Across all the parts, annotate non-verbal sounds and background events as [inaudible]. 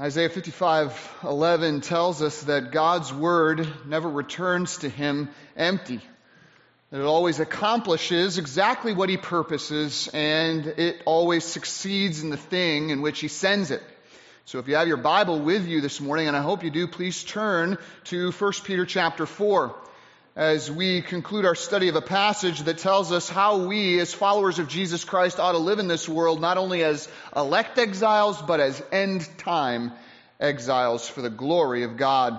Isaiah 55:11 tells us that God's word never returns to him empty. That it always accomplishes exactly what he purposes and it always succeeds in the thing in which he sends it. So if you have your Bible with you this morning and I hope you do, please turn to 1 Peter chapter 4 as we conclude our study of a passage that tells us how we, as followers of Jesus Christ, ought to live in this world, not only as elect exiles, but as end time exiles for the glory of God.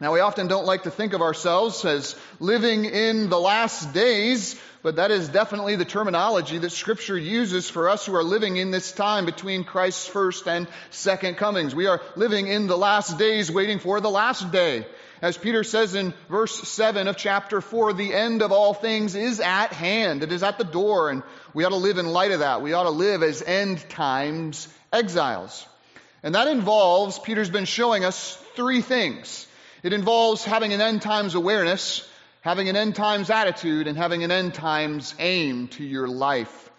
Now, we often don't like to think of ourselves as living in the last days, but that is definitely the terminology that Scripture uses for us who are living in this time between Christ's first and second comings. We are living in the last days, waiting for the last day. As Peter says in verse 7 of chapter 4, the end of all things is at hand. It is at the door, and we ought to live in light of that. We ought to live as end times exiles. And that involves, Peter's been showing us three things. It involves having an end times awareness, having an end times attitude, and having an end times aim to your life.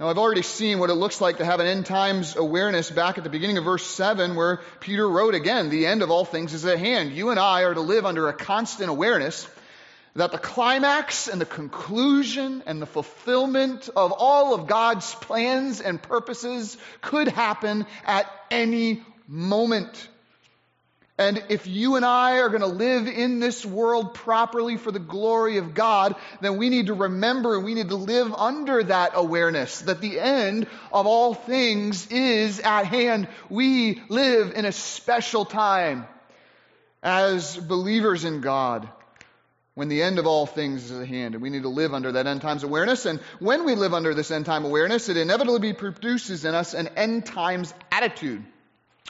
Now, I've already seen what it looks like to have an end times awareness back at the beginning of verse 7, where Peter wrote again, the end of all things is at hand. You and I are to live under a constant awareness that the climax and the conclusion and the fulfillment of all of God's plans and purposes could happen at any moment. And if you and I are going to live in this world properly for the glory of God, then we need to remember and we need to live under that awareness that the end of all things is at hand. We live in a special time as believers in God when the end of all things is at hand. And we need to live under that end times awareness. And when we live under this end time awareness, it inevitably produces in us an end times attitude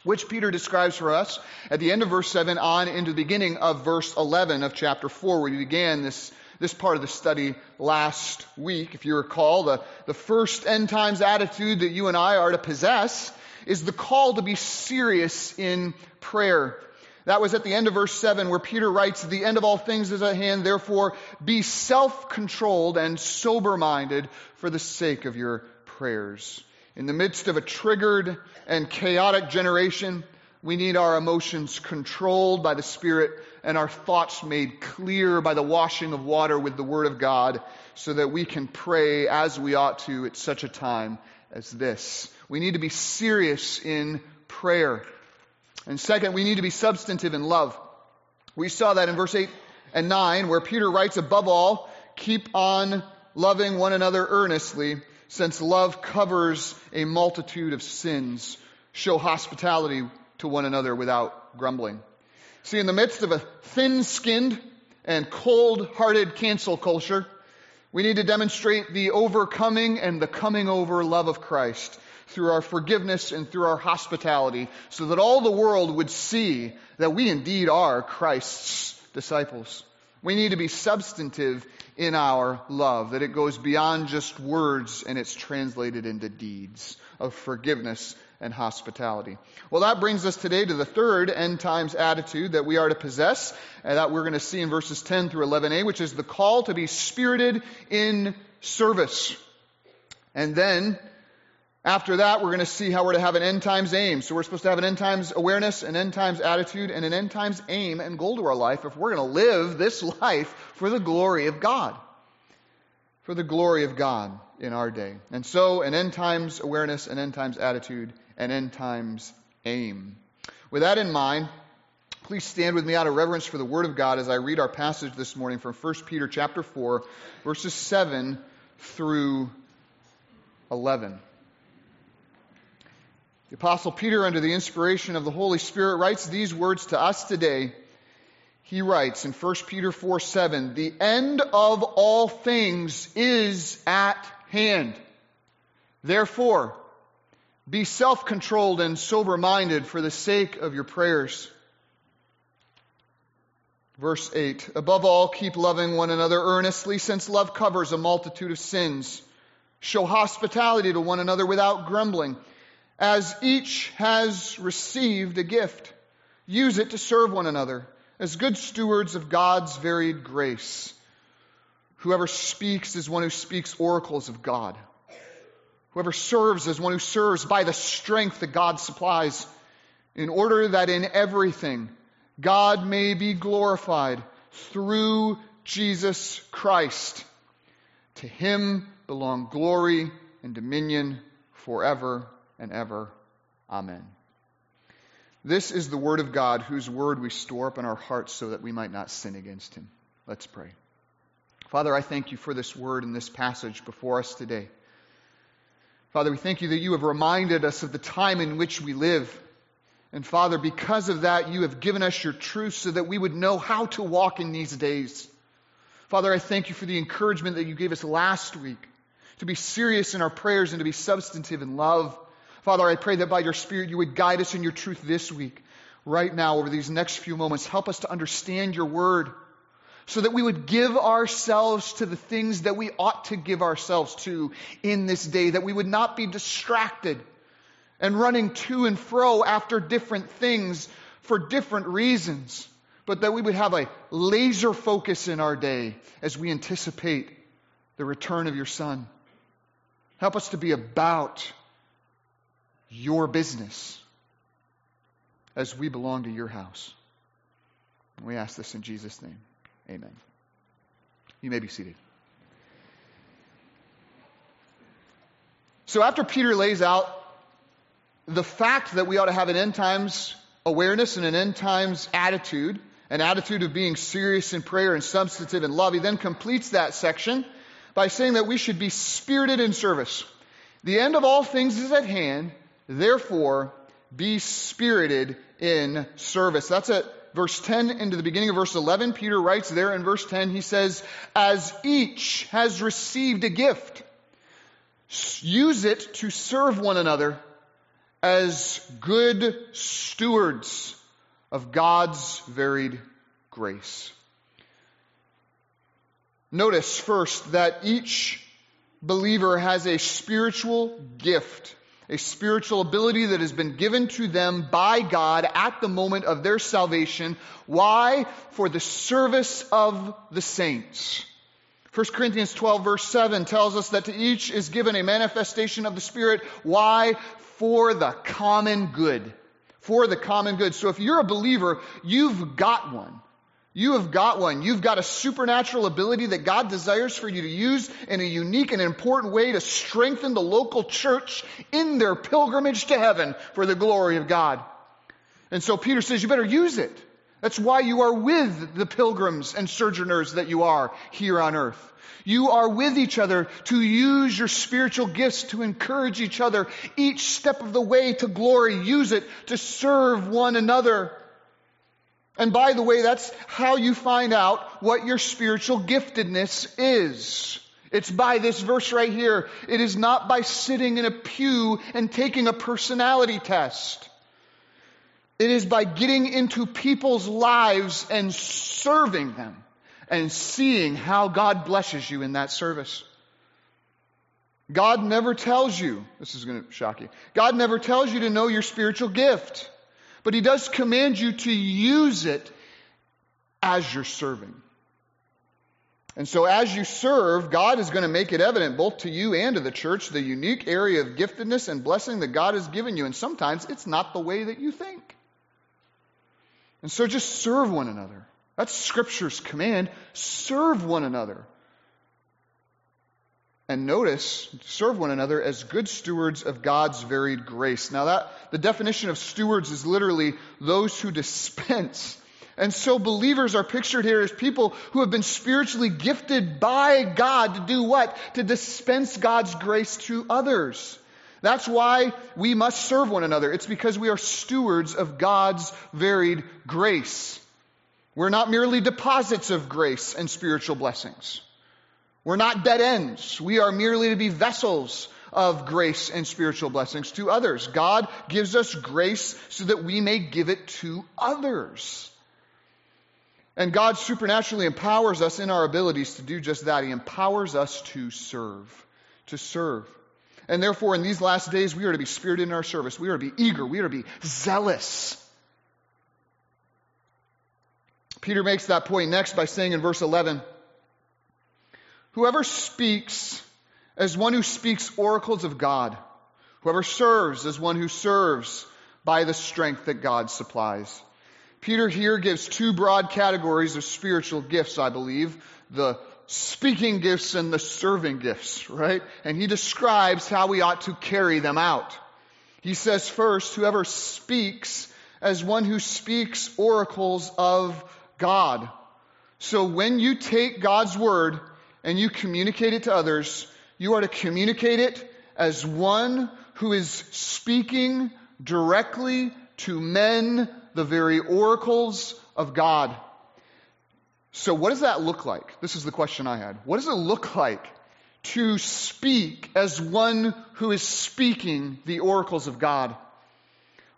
which Peter describes for us at the end of verse 7 on into the beginning of verse 11 of chapter 4, where we began this, this part of the study last week. If you recall, the, the first end times attitude that you and I are to possess is the call to be serious in prayer. That was at the end of verse 7 where Peter writes, The end of all things is at hand, therefore be self controlled and sober minded for the sake of your prayers. In the midst of a triggered and chaotic generation, we need our emotions controlled by the Spirit and our thoughts made clear by the washing of water with the Word of God so that we can pray as we ought to at such a time as this. We need to be serious in prayer. And second, we need to be substantive in love. We saw that in verse 8 and 9 where Peter writes, above all, keep on loving one another earnestly since love covers a multitude of sins. Show hospitality to one another without grumbling. See, in the midst of a thin skinned and cold hearted cancel culture, we need to demonstrate the overcoming and the coming over love of Christ through our forgiveness and through our hospitality so that all the world would see that we indeed are Christ's disciples. We need to be substantive in our love, that it goes beyond just words and it's translated into deeds of forgiveness and hospitality. Well, that brings us today to the third end times attitude that we are to possess, and that we're going to see in verses 10 through 11a, which is the call to be spirited in service. And then after that, we're going to see how we're to have an end times aim. So we're supposed to have an end times awareness, an end times attitude, and an end times aim and goal to our life if we're going to live this [laughs] life for the glory of God. For the glory of God in our day. And so an end times awareness, an end times attitude, an end times aim. With that in mind, please stand with me out of reverence for the word of God as I read our passage this morning from 1 Peter chapter 4, verses 7 through 11. The Apostle Peter, under the inspiration of the Holy Spirit, writes these words to us today. He writes in 1 Peter 4 7, the end of all things is at hand. Therefore, be self controlled and sober minded for the sake of your prayers. Verse 8 Above all, keep loving one another earnestly, since love covers a multitude of sins. Show hospitality to one another without grumbling. As each has received a gift, use it to serve one another as good stewards of God's varied grace. Whoever speaks is one who speaks oracles of God. Whoever serves is one who serves by the strength that God supplies, in order that in everything God may be glorified through Jesus Christ. To him belong glory and dominion forever and ever. Amen. This is the word of God, whose word we store up in our hearts so that we might not sin against him. Let's pray. Father, I thank you for this word and this passage before us today. Father, we thank you that you have reminded us of the time in which we live. And Father, because of that, you have given us your truth so that we would know how to walk in these days. Father, I thank you for the encouragement that you gave us last week to be serious in our prayers and to be substantive in love. Father, I pray that by your Spirit you would guide us in your truth this week, right now, over these next few moments. Help us to understand your word so that we would give ourselves to the things that we ought to give ourselves to in this day, that we would not be distracted and running to and fro after different things for different reasons, but that we would have a laser focus in our day as we anticipate the return of your Son. Help us to be about your business as we belong to your house. We ask this in Jesus' name. Amen. You may be seated. So, after Peter lays out the fact that we ought to have an end times awareness and an end times attitude, an attitude of being serious in prayer and substantive in love, he then completes that section by saying that we should be spirited in service. The end of all things is at hand, therefore, be spirited in service. That's at verse 10 into the beginning of verse 11, Peter writes there in verse 10, he says, As each has received a gift, use it to serve one another as good stewards of God's varied grace. Notice first that each believer has a spiritual gift a spiritual ability that has been given to them by God at the moment of their salvation. Why? For the service of the saints. 1 Corinthians 12 verse 7 tells us that to each is given a manifestation of the Spirit. Why? For the common good. For the common good. So if you're a believer, you've got one. You have got one. You've got a supernatural ability that God desires for you to use in a unique and important way to strengthen the local church in their pilgrimage to heaven for the glory of God. And so Peter says, you better use it. That's why you are with the pilgrims and sojourners that you are here on earth. You are with each other to use your spiritual gifts to encourage each other each step of the way to glory. Use it to serve one another. And by the way, that's how you find out what your spiritual giftedness is. It's by this verse right here. It is not by sitting in a pew and taking a personality test. It is by getting into people's lives and serving them and seeing how God blesses you in that service. God never tells you, this is going to shock you, God never tells you to know your spiritual gift. But he does command you to use it as you're serving. And so, as you serve, God is going to make it evident both to you and to the church the unique area of giftedness and blessing that God has given you. And sometimes it's not the way that you think. And so, just serve one another. That's Scripture's command. Serve one another. And notice, serve one another as good stewards of God's varied grace. Now that, the definition of stewards is literally those who dispense. And so believers are pictured here as people who have been spiritually gifted by God to do what? To dispense God's grace to others. That's why we must serve one another. It's because we are stewards of God's varied grace. We're not merely deposits of grace and spiritual blessings. We're not dead ends. We are merely to be vessels of grace and spiritual blessings to others. God gives us grace so that we may give it to others. And God supernaturally empowers us in our abilities to do just that. He empowers us to serve. To serve. And therefore, in these last days, we are to be spirited in our service. We are to be eager. We are to be zealous. Peter makes that point next by saying in verse 11, Whoever speaks as one who speaks oracles of God, whoever serves as one who serves by the strength that God supplies. Peter here gives two broad categories of spiritual gifts, I believe. The speaking gifts and the serving gifts, right? And he describes how we ought to carry them out. He says first, whoever speaks as one who speaks oracles of God. So when you take God's word and you communicate it to others, you are to communicate it as one who is speaking directly to men the very oracles of God. So what does that look like? This is the question I had. What does it look like to speak as one who is speaking the oracles of God?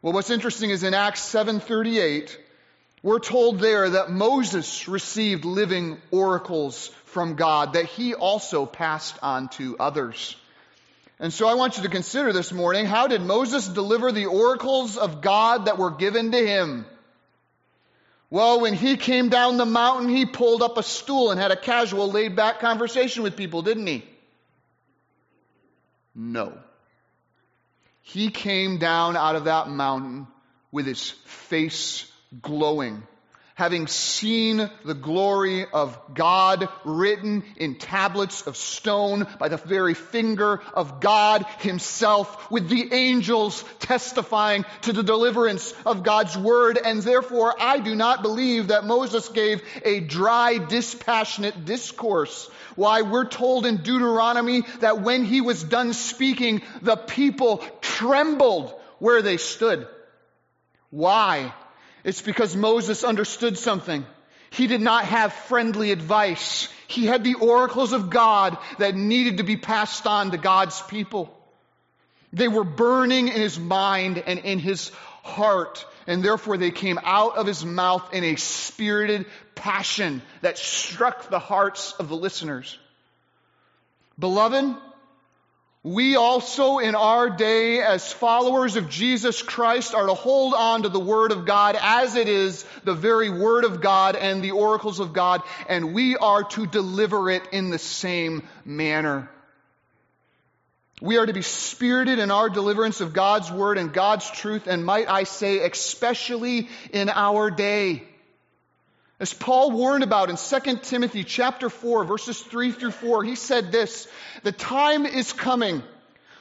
Well, what's interesting is in Acts 7:38, we're told there that Moses received living oracles from God that he also passed on to others. And so I want you to consider this morning, how did Moses deliver the oracles of God that were given to him? Well, when he came down the mountain, he pulled up a stool and had a casual, laid back conversation with people, didn't he? No. He came down out of that mountain with his face glowing having seen the glory of God written in tablets of stone by the very finger of God himself, with the angels testifying to the deliverance of God's word. And therefore, I do not believe that Moses gave a dry, dispassionate discourse. Why, we're told in Deuteronomy that when he was done speaking, the people trembled where they stood. Why? It's because Moses understood something. He did not have friendly advice. He had the oracles of God that needed to be passed on to God's people. They were burning in his mind and in his heart, and therefore they came out of his mouth in a spirited passion that struck the hearts of the listeners. Beloved, we also in our day as followers of Jesus Christ are to hold on to the Word of God as it is the very Word of God and the oracles of God, and we are to deliver it in the same manner. We are to be spirited in our deliverance of God's Word and God's truth, and might I say, especially in our day. As Paul warned about in 2 Timothy chapter 4 verses 3 through 4, he said this, the time is coming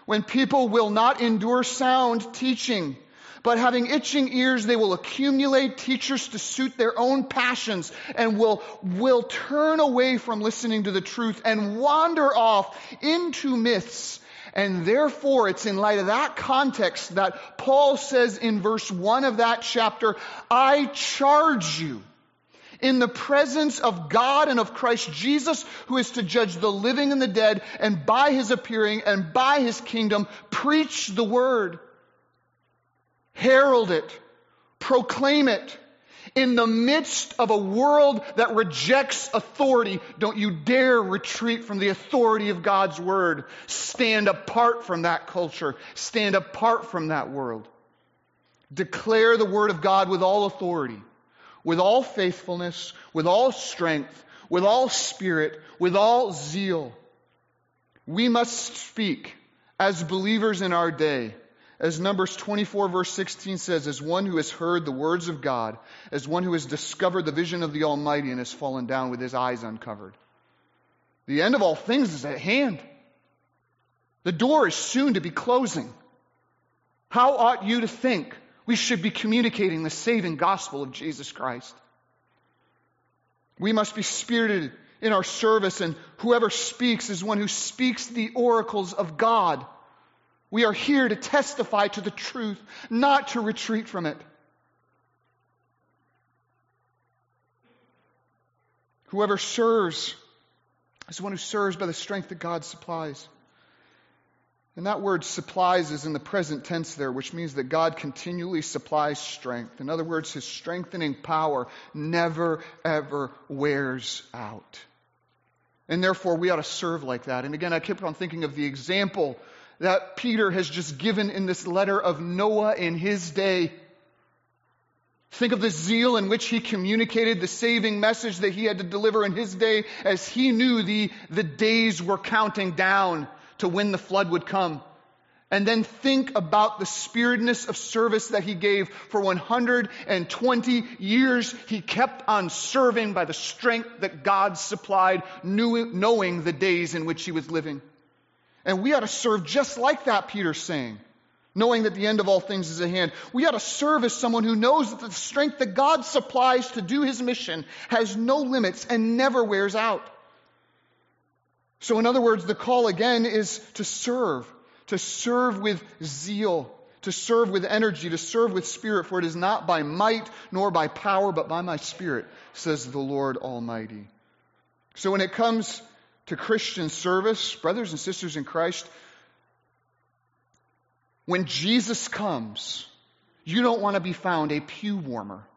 when people will not endure sound teaching, but having itching ears, they will accumulate teachers to suit their own passions and will, will turn away from listening to the truth and wander off into myths. And therefore, it's in light of that context that Paul says in verse 1 of that chapter, I charge you in the presence of God and of Christ Jesus, who is to judge the living and the dead, and by his appearing and by his kingdom, preach the word. Herald it. Proclaim it. In the midst of a world that rejects authority, don't you dare retreat from the authority of God's word. Stand apart from that culture. Stand apart from that world. Declare the word of God with all authority with all faithfulness, with all strength, with all spirit, with all zeal. We must speak as believers in our day. As Numbers 24 verse 16 says, as one who has heard the words of God, as one who has discovered the vision of the Almighty and has fallen down with his eyes uncovered. The end of all things is at hand. The door is soon to be closing. How ought you to think we should be communicating the saving gospel of Jesus Christ. We must be spirited in our service, and whoever speaks is one who speaks the oracles of God. We are here to testify to the truth, not to retreat from it. Whoever serves is one who serves by the strength that God supplies. And that word supplies is in the present tense there, which means that God continually supplies strength. In other words, his strengthening power never, ever wears out. And therefore, we ought to serve like that. And again, I kept on thinking of the example that Peter has just given in this letter of Noah in his day. Think of the zeal in which he communicated the saving message that he had to deliver in his day as he knew the, the days were counting down to when the flood would come. And then think about the spiritedness of service that he gave for 120 years. He kept on serving by the strength that God supplied, knowing the days in which he was living. And we ought to serve just like that, Peter's saying, knowing that the end of all things is at hand. We ought to serve as someone who knows that the strength that God supplies to do his mission has no limits and never wears out. So, in other words, the call again is to serve to serve with zeal, to serve with energy, to serve with spirit, for it is not by might nor by power, but by my spirit, says the Lord Almighty. So when it comes to Christian service, brothers and sisters in Christ, when Jesus comes, you don't want to be found a pew warmer,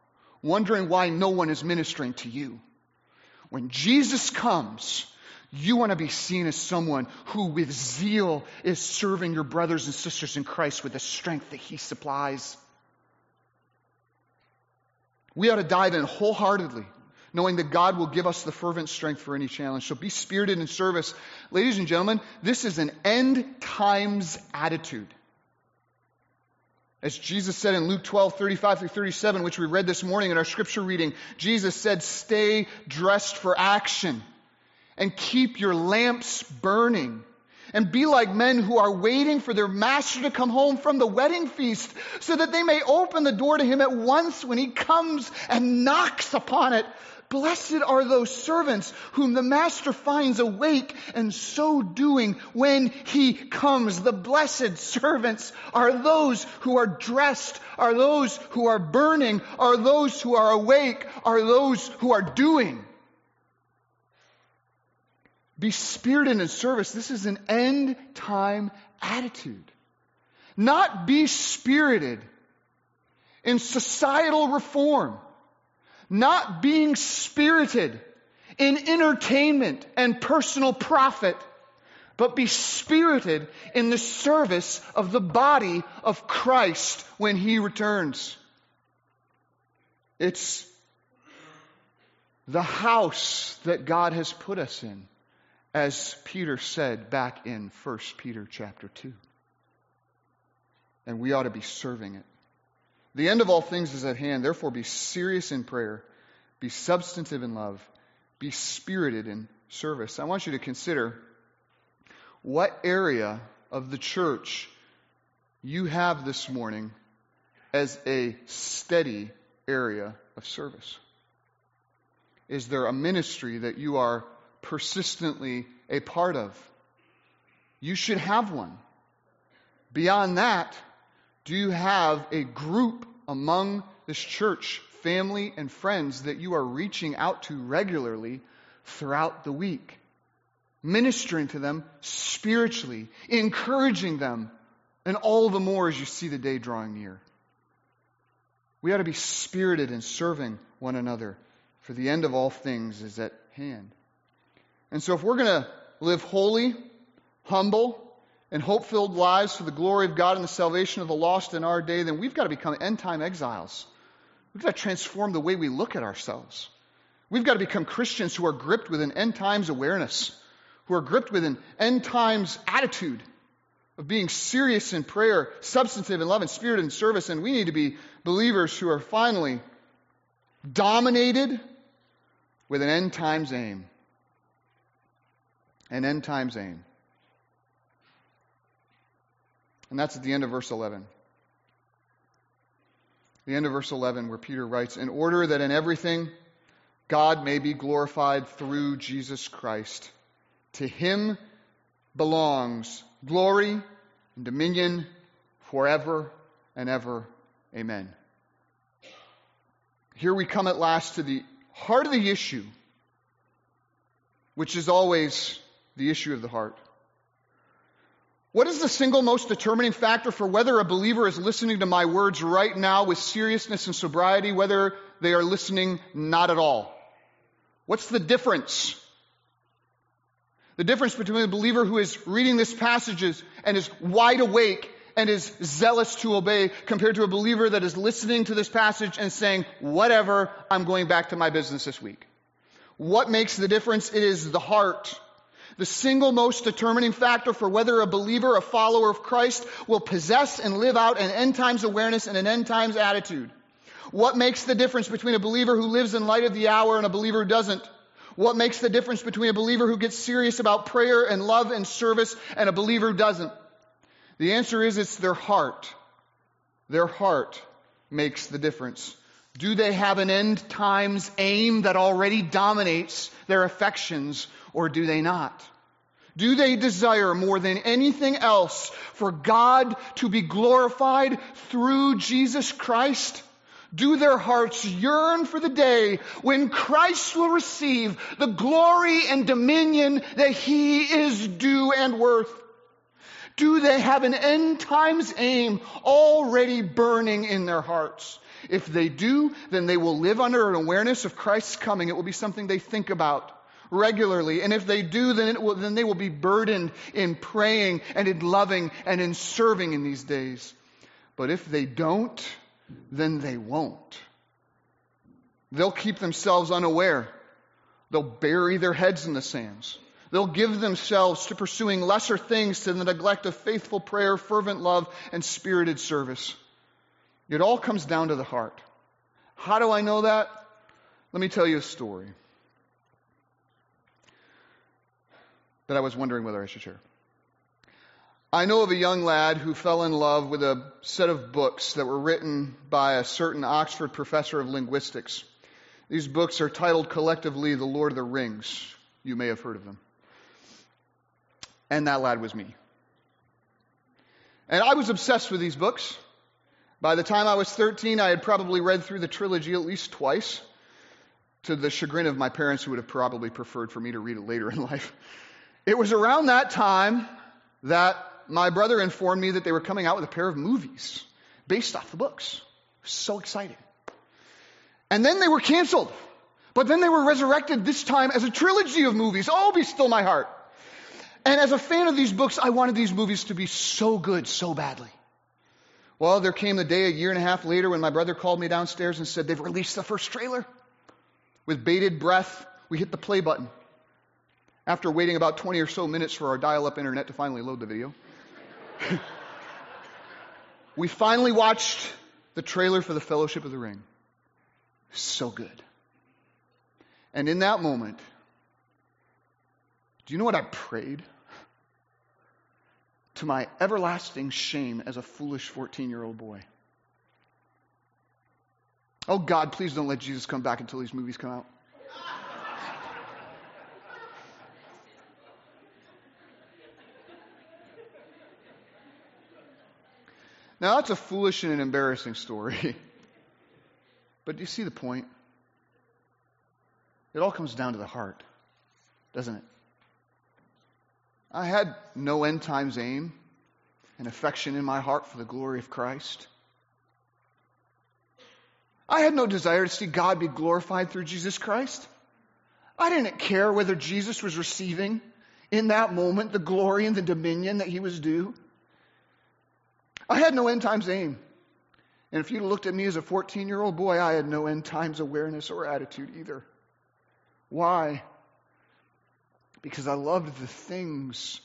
wondering why no one is ministering to you. When Jesus comes, you want to be seen as someone who, with zeal, is serving your brothers and sisters in Christ with the strength that He supplies. We ought to dive in wholeheartedly, knowing that God will give us the fervent strength for any challenge. So be spirited in service. Ladies and gentlemen, this is an end times attitude. As Jesus said in Luke 12, 35 through 37, which we read this morning in our scripture reading, Jesus said, Stay dressed for action and keep your lamps burning. And be like men who are waiting for their master to come home from the wedding feast so that they may open the door to him at once when he comes and knocks upon it. Blessed are those servants whom the master finds awake and so doing when he comes. The blessed servants are those who are dressed, are those who are burning, are those who are awake, are those who are doing. Be spirited in service. This is an end time attitude. Not be spirited in societal reform. Not being spirited in entertainment and personal profit, but be spirited in the service of the body of Christ when he returns. It's the house that God has put us in as Peter said back in 1 Peter chapter 2. And we ought to be serving it. The end of all things is at hand. Therefore, be serious in prayer, be substantive in love, be spirited in service. I want you to consider what area of the church you have this morning as a steady area of service. Is there a ministry that you are persistently a part of. You should have one. Beyond that, do you have a group among this church, family, and friends that you are reaching out to regularly throughout the week? Ministering to them spiritually, encouraging them, and all the more as you see the day drawing near. We ought to be spirited in serving one another, for the end of all things is at hand. And so, if we're going to live holy, humble, and hope filled lives for the glory of God and the salvation of the lost in our day, then we've got to become end time exiles. We've got to transform the way we look at ourselves. We've got to become Christians who are gripped with an end times awareness, who are gripped with an end times attitude of being serious in prayer, substantive in love and spirit and service. And we need to be believers who are finally dominated with an end times aim an end times aim. And that's at the end of verse 11. The end of verse 11, where Peter writes, In order that in everything God may be glorified through Jesus Christ. To him belongs glory and dominion forever and ever. Amen. Here we come at last to the heart of the issue, which is always the issue of the heart. What is the single most determining factor for whether a believer is listening to my words right now with seriousness and sobriety, whether they are listening not at all? What's the difference? The difference between a believer who is reading this passages and is wide awake and is zealous to obey compared to a believer that is listening to this passage and saying, whatever, I'm going back to my business this week. What makes the difference? It is the heart. The single most determining factor for whether a believer, a follower of Christ, will possess and live out an end times awareness and an end times attitude. What makes the difference between a believer who lives in light of the hour and a believer who doesn't? What makes the difference between a believer who gets serious about prayer and love and service and a believer who doesn't? The answer is it's their heart. Their heart makes the difference. Do they have an end times aim that already dominates their affections, or do they not? Do they desire more than anything else for God to be glorified through Jesus Christ? Do their hearts yearn for the day when Christ will receive the glory and dominion that he is due and worth? Do they have an end times aim already burning in their hearts? If they do, then they will live under an awareness of Christ's coming. It will be something they think about regularly. And if they do, then, will, then they will be burdened in praying and in loving and in serving in these days. But if they don't, then they won't. They'll keep themselves unaware. They'll bury their heads in the sands. They'll give themselves to pursuing lesser things to the neglect of faithful prayer, fervent love, and spirited service. It all comes down to the heart. How do I know that? Let me tell you a story that I was wondering whether I should share. I know of a young lad who fell in love with a set of books that were written by a certain Oxford professor of linguistics. These books are titled collectively The Lord of the Rings. You may have heard of them. And that lad was me. And I was obsessed with these books. By the time I was 13, I had probably read through the trilogy at least twice, to the chagrin of my parents, who would have probably preferred for me to read it later in [laughs] life. It was around that time that my brother informed me that they were coming out with a pair of movies based off the books. So exciting. And then they were canceled. But then they were resurrected this time as a trilogy of movies. Oh, be still my heart. And as a fan of these books, I wanted these movies to be so good so badly. Well, there came the day a year and a half later when my brother called me downstairs and said they've released the first trailer. With bated breath, we hit the play button. After waiting about 20 or so minutes for our dial up internet to finally load the video, [laughs] we finally watched the trailer for the Fellowship of the Ring. So good. And in that moment, do you know what I prayed? To my everlasting shame as a foolish 14 year old boy. Oh God, please don't let Jesus come back until these movies come out. Now, that's a foolish and an embarrassing story. [laughs] but do you see the point? It all comes down to the heart, doesn't it? I had no end times aim and affection in my heart for the glory of Christ. I had no desire to see God be glorified through Jesus Christ. I didn't care whether Jesus was receiving in that moment the glory and the dominion that he was due. I had no end times aim. And if you looked at me as a 14 year old boy, I had no end times awareness or attitude either. Why? Because I loved the things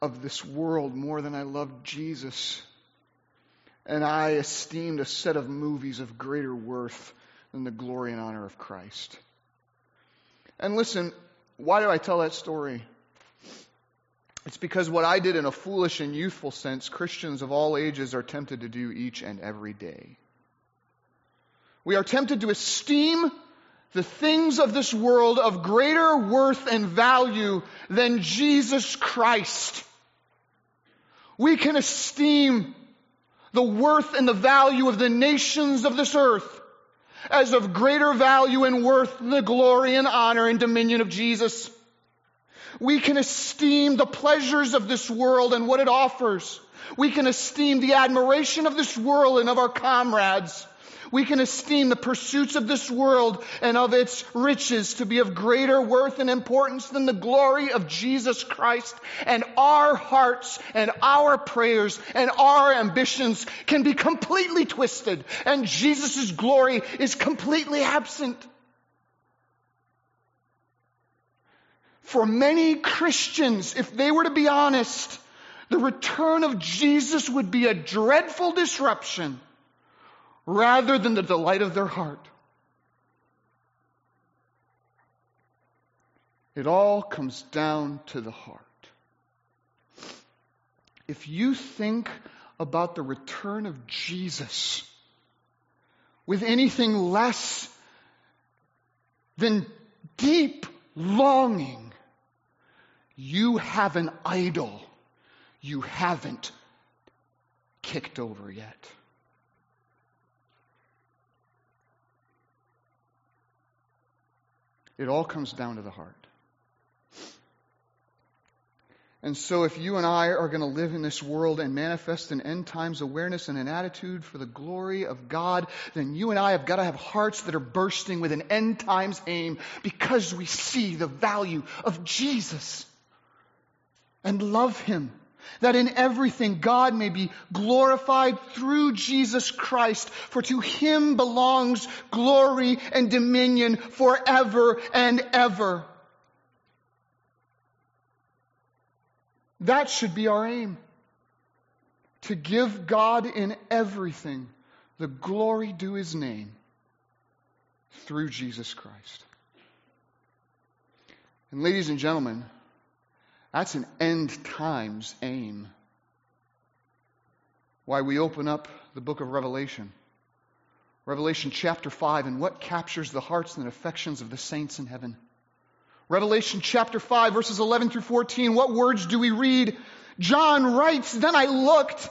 of this world more than I loved Jesus. And I esteemed a set of movies of greater worth than the glory and honor of Christ. And listen, why do I tell that story? It's because what I did in a foolish and youthful sense, Christians of all ages are tempted to do each and every day. We are tempted to esteem the things of this world of greater worth and value than Jesus Christ. We can esteem the worth and the value of the nations of this earth as of greater value and worth than the glory and honor and dominion of Jesus. We can esteem the pleasures of this world and what it offers. We can esteem the admiration of this world and of our comrades. We can esteem the pursuits of this world and of its riches to be of greater worth and importance than the glory of Jesus Christ. And our hearts and our prayers and our ambitions can be completely twisted and Jesus' glory is completely absent. for many Christians, if they were to be honest, the return of Jesus would be a dreadful disruption rather than the delight of their heart. It all comes down to the heart. If you think about the return of Jesus with anything less than deep longing, you have an idol you haven't kicked over yet. It all comes down to the heart. And so, if you and I are going to live in this world and manifest an end times awareness and an attitude for the glory of God, then you and I have got to have hearts that are bursting with an end times aim because we see the value of Jesus and love Him. That in everything God may be glorified through Jesus Christ, for to Him belongs glory and dominion forever and ever. That should be our aim. To give God in everything the glory due his name through Jesus Christ. And ladies and gentlemen, that's an end times aim. Why we open up the book of Revelation. Revelation chapter 5, and what captures the hearts and affections of the saints in heaven. Revelation chapter 5, verses 11 through 14. What words do we read? John writes, Then I looked,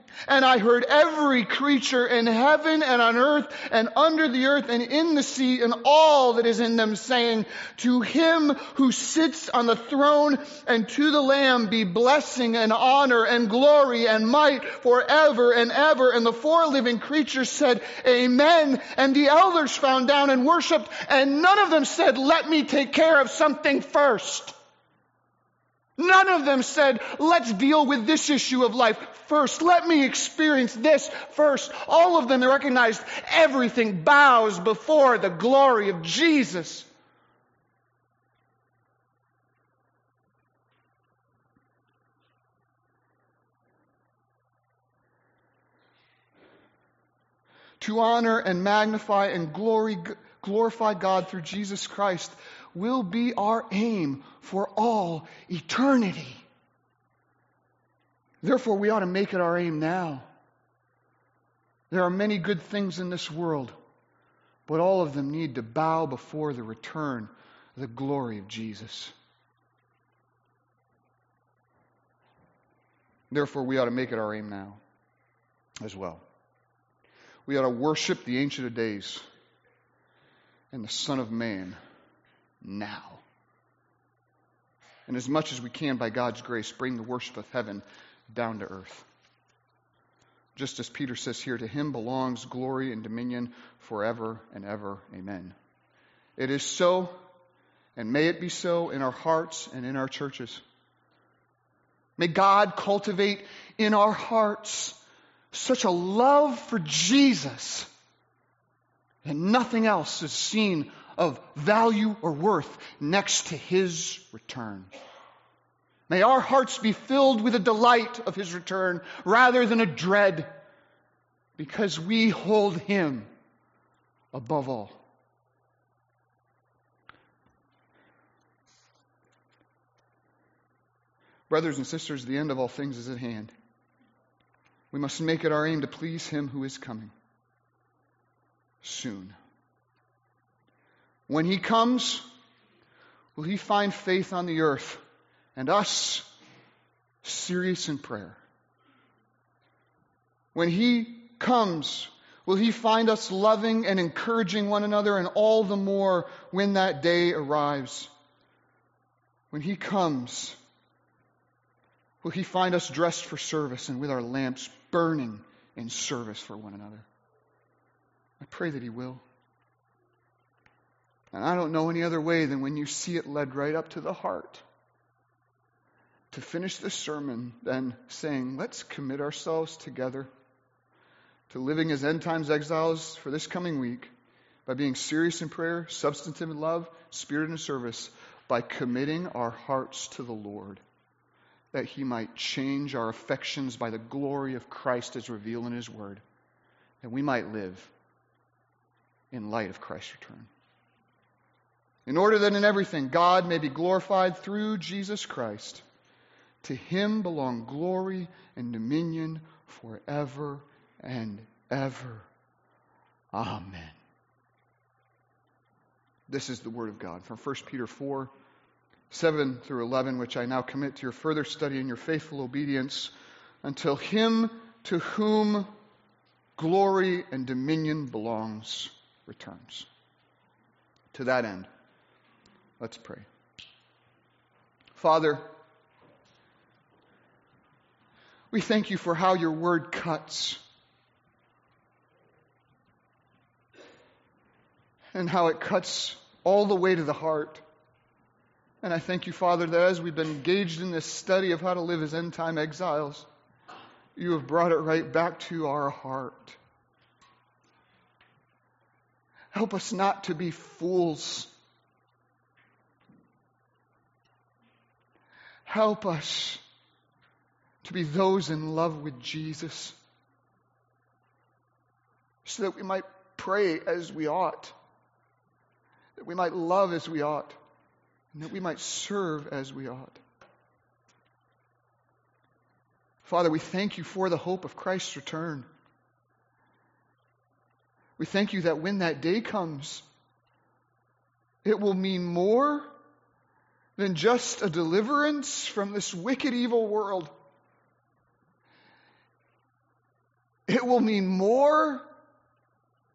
And I heard every creature in heaven and on earth and under the earth and in the sea and all that is in them saying, to him who sits on the throne and to the lamb be blessing and honor and glory and might forever and ever. And the four living creatures said, amen. And the elders found down and worshiped and none of them said, let me take care of something first. None of them said, let's deal with this issue of life first. Let me experience this first. All of them recognized everything bows before the glory of Jesus. To honor and magnify and glory, glorify God through Jesus Christ will be our aim for all eternity. Therefore, we ought to make it our aim now. There are many good things in this world, but all of them need to bow before the return, the glory of Jesus. Therefore, we ought to make it our aim now as well. We ought to worship the Ancient of Days and the Son of Man now. And as much as we can, by God's grace, bring the worship of heaven down to earth. Just as Peter says here, to him belongs glory and dominion forever and ever. Amen. It is so, and may it be so in our hearts and in our churches. May God cultivate in our hearts such a love for Jesus that nothing else is seen of value or worth next to his return. May our hearts be filled with a delight of his return rather than a dread, because we hold him above all. Brothers and sisters, the end of all things is at hand. We must make it our aim to please him who is coming soon. When he comes, will he find faith on the earth and us serious in prayer? When he comes, will he find us loving and encouraging one another, and all the more when that day arrives? When he comes, Will He find us dressed for service and with our lamps burning in service for one another? I pray that He will. And I don't know any other way than when you see it led right up to the heart. To finish the sermon, then saying, let's commit ourselves together to living as end times exiles for this coming week by being serious in prayer, substantive in love, spirit in service, by committing our hearts to the Lord, that He might change our affections by the glory of Christ as revealed in His Word, that we might live in light of Christ's return. In order that in everything God may be glorified through Jesus Christ, to Him belong glory and dominion forever and ever. Amen. This is the Word of God from 1 Peter 4 7 through 11, which I now commit to your further study and your faithful obedience until Him to whom glory and dominion belongs returns. To that end, let's pray. Father, we thank you for how your word cuts. and how it cuts all the way to the heart. And I thank you, Father, that as we've been engaged in this study of how to live as end time exiles, you have brought it right back to our heart. Help us not to be fools. Help us to be those in love with Jesus so that we might pray as we ought that we might love as we ought, and that we might serve as we ought. Father, we thank you for the hope of Christ's return. We thank you that when that day comes, it will mean more than just a deliverance from this wicked, evil world. It will mean more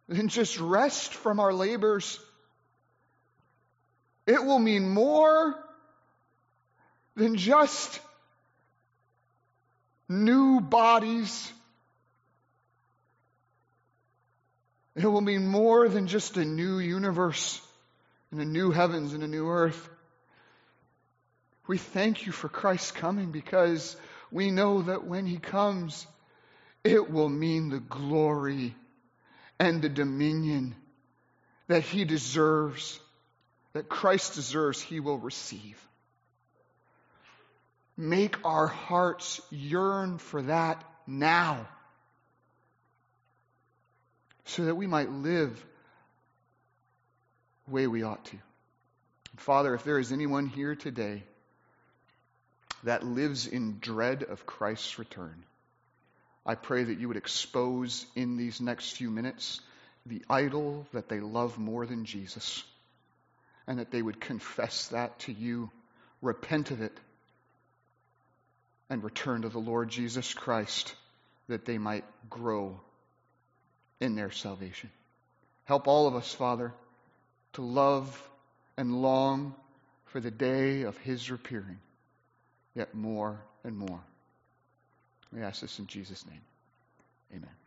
than just rest from our labors. It will mean more than just new bodies. It will mean more than just a new universe and a new heavens and a new earth. We thank you for Christ's coming because we know that when he comes, it will mean the glory and the dominion that he deserves that Christ deserves, he will receive. Make our hearts yearn for that now so that we might live the way we ought to. Father, if there is anyone here today that lives in dread of Christ's return, I pray that you would expose in these next few minutes the idol that they love more than Jesus and that they would confess that to you, repent of it, and return to the Lord Jesus Christ that they might grow in their salvation. Help all of us, Father, to love and long for the day of His appearing, yet more and more. We ask this in Jesus' name. Amen.